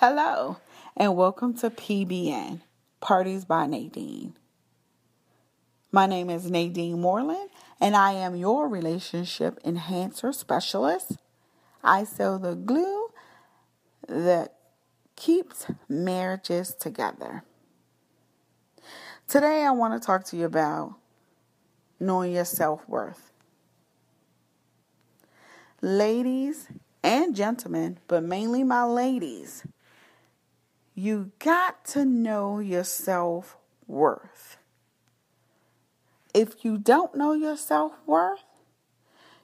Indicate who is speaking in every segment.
Speaker 1: Hello, and welcome to PBN Parties by Nadine. My name is Nadine Moreland, and I am your relationship enhancer specialist. I sell the glue that keeps marriages together. Today, I want to talk to you about knowing your self worth. Ladies and gentlemen, but mainly my ladies you got to know your self worth. If you don't know your self worth,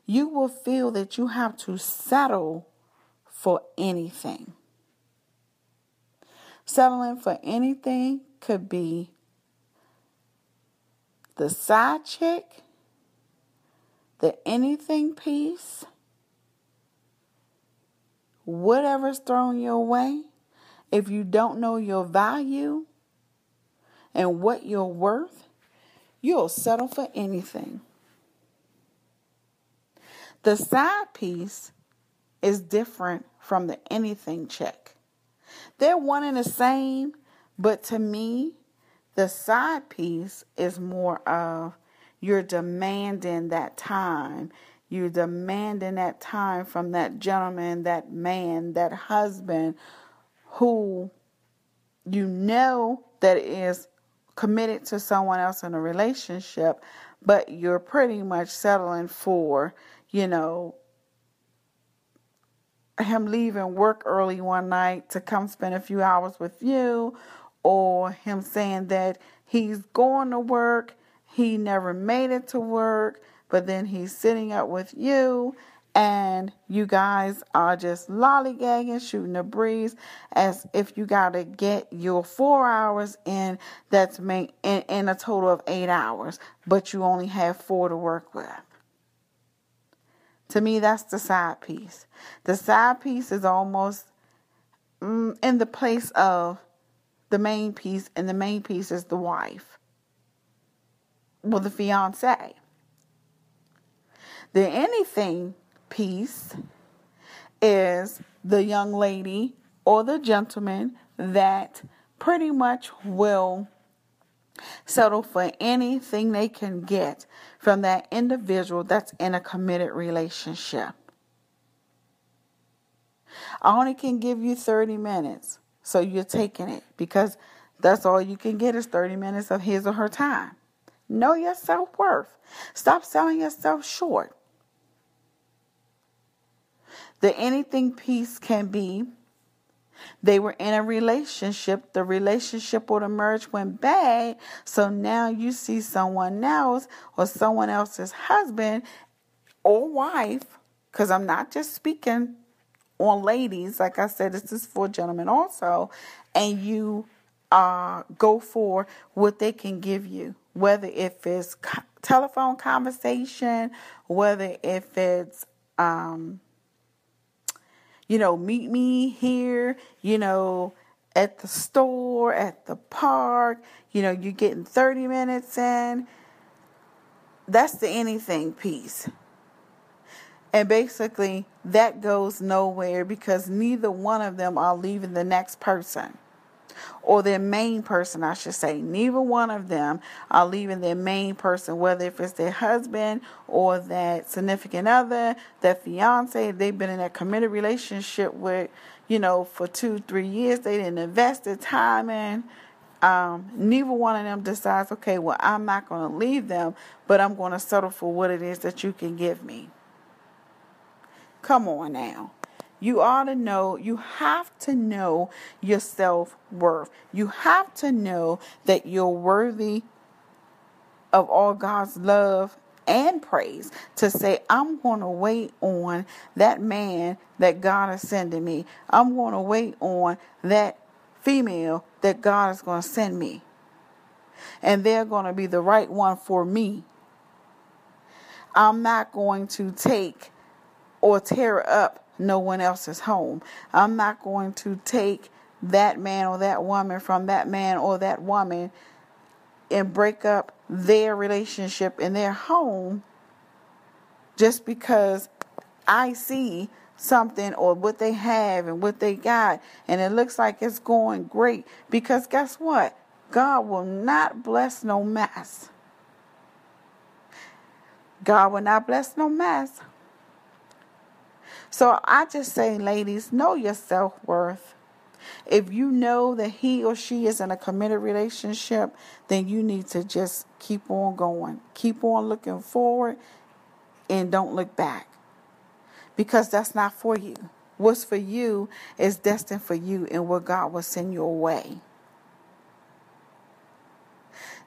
Speaker 1: you will feel that you have to settle for anything. Settling for anything could be the side chick, the anything piece, whatever's thrown your way if you don't know your value and what you're worth, you'll settle for anything. The side piece is different from the anything check. They're one and the same, but to me, the side piece is more of you're demanding that time. You're demanding that time from that gentleman, that man, that husband who you know that is committed to someone else in a relationship, but you're pretty much settling for, you know, him leaving work early one night to come spend a few hours with you, or him saying that he's going to work, he never made it to work, but then he's sitting up with you and you guys are just lollygagging, shooting a breeze, as if you got to get your four hours in. That's make in, in a total of eight hours, but you only have four to work with. To me, that's the side piece. The side piece is almost mm, in the place of the main piece, and the main piece is the wife, well, the fiance. The anything piece is the young lady or the gentleman that pretty much will settle for anything they can get from that individual that's in a committed relationship. I only can give you 30 minutes, so you're taking it because that's all you can get is 30 minutes of his or her time. Know your self worth. Stop selling yourself short. The anything piece can be. They were in a relationship, the relationship the marriage went bad, so now you see someone else or someone else's husband or wife, because I'm not just speaking on ladies, like I said, this is for gentlemen also, and you uh, go for what they can give you, whether if it's co- telephone conversation, whether if it's um, you know, meet me here, you know, at the store, at the park, you know, you're getting 30 minutes in. That's the anything piece. And basically, that goes nowhere because neither one of them are leaving the next person or their main person, I should say. Neither one of them are leaving their main person, whether if it's their husband or that significant other, that fiance, they've been in a committed relationship with, you know, for two, three years. They didn't invest their time in. Um, neither one of them decides, okay, well, I'm not going to leave them, but I'm going to settle for what it is that you can give me. Come on now. You ought to know, you have to know your self worth. You have to know that you're worthy of all God's love and praise to say, I'm going to wait on that man that God is sending me. I'm going to wait on that female that God is going to send me. And they're going to be the right one for me. I'm not going to take or tear up no one else's home. I'm not going to take that man or that woman from that man or that woman and break up their relationship in their home just because I see something or what they have and what they got. And it looks like it's going great because guess what? God will not bless no mess. God will not bless no mess so i just say ladies know your self-worth if you know that he or she is in a committed relationship, then you need to just keep on going. Keep on looking forward and don't look back. Because that's not for you. What's for you is destined for you and what God will send your way.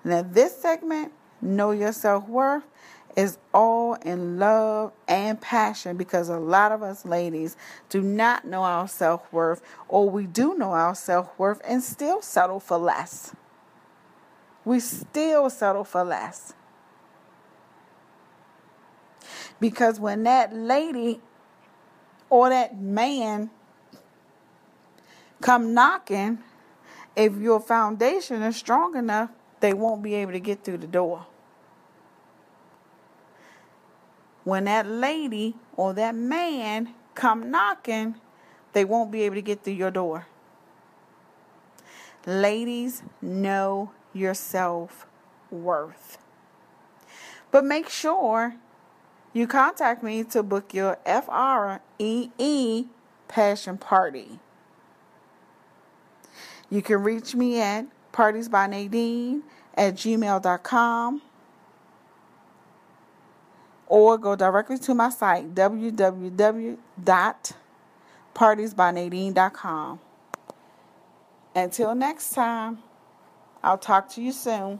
Speaker 1: Now, this segment, Know Your Self Worth, is all in love and passion because a lot of us ladies do not know our self worth, or we do know our self worth and still settle for less. We still settle for less. Because when that lady or that man come knocking, if your foundation is strong enough, they won't be able to get through the door. When that lady or that man come knocking, they won't be able to get through your door. Ladies, know your self worth. But make sure you contact me to book your FREE passion party. You can reach me at partiesbynadine at gmail.com or go directly to my site www.partiesbynadine.com. Until next time, I'll talk to you soon.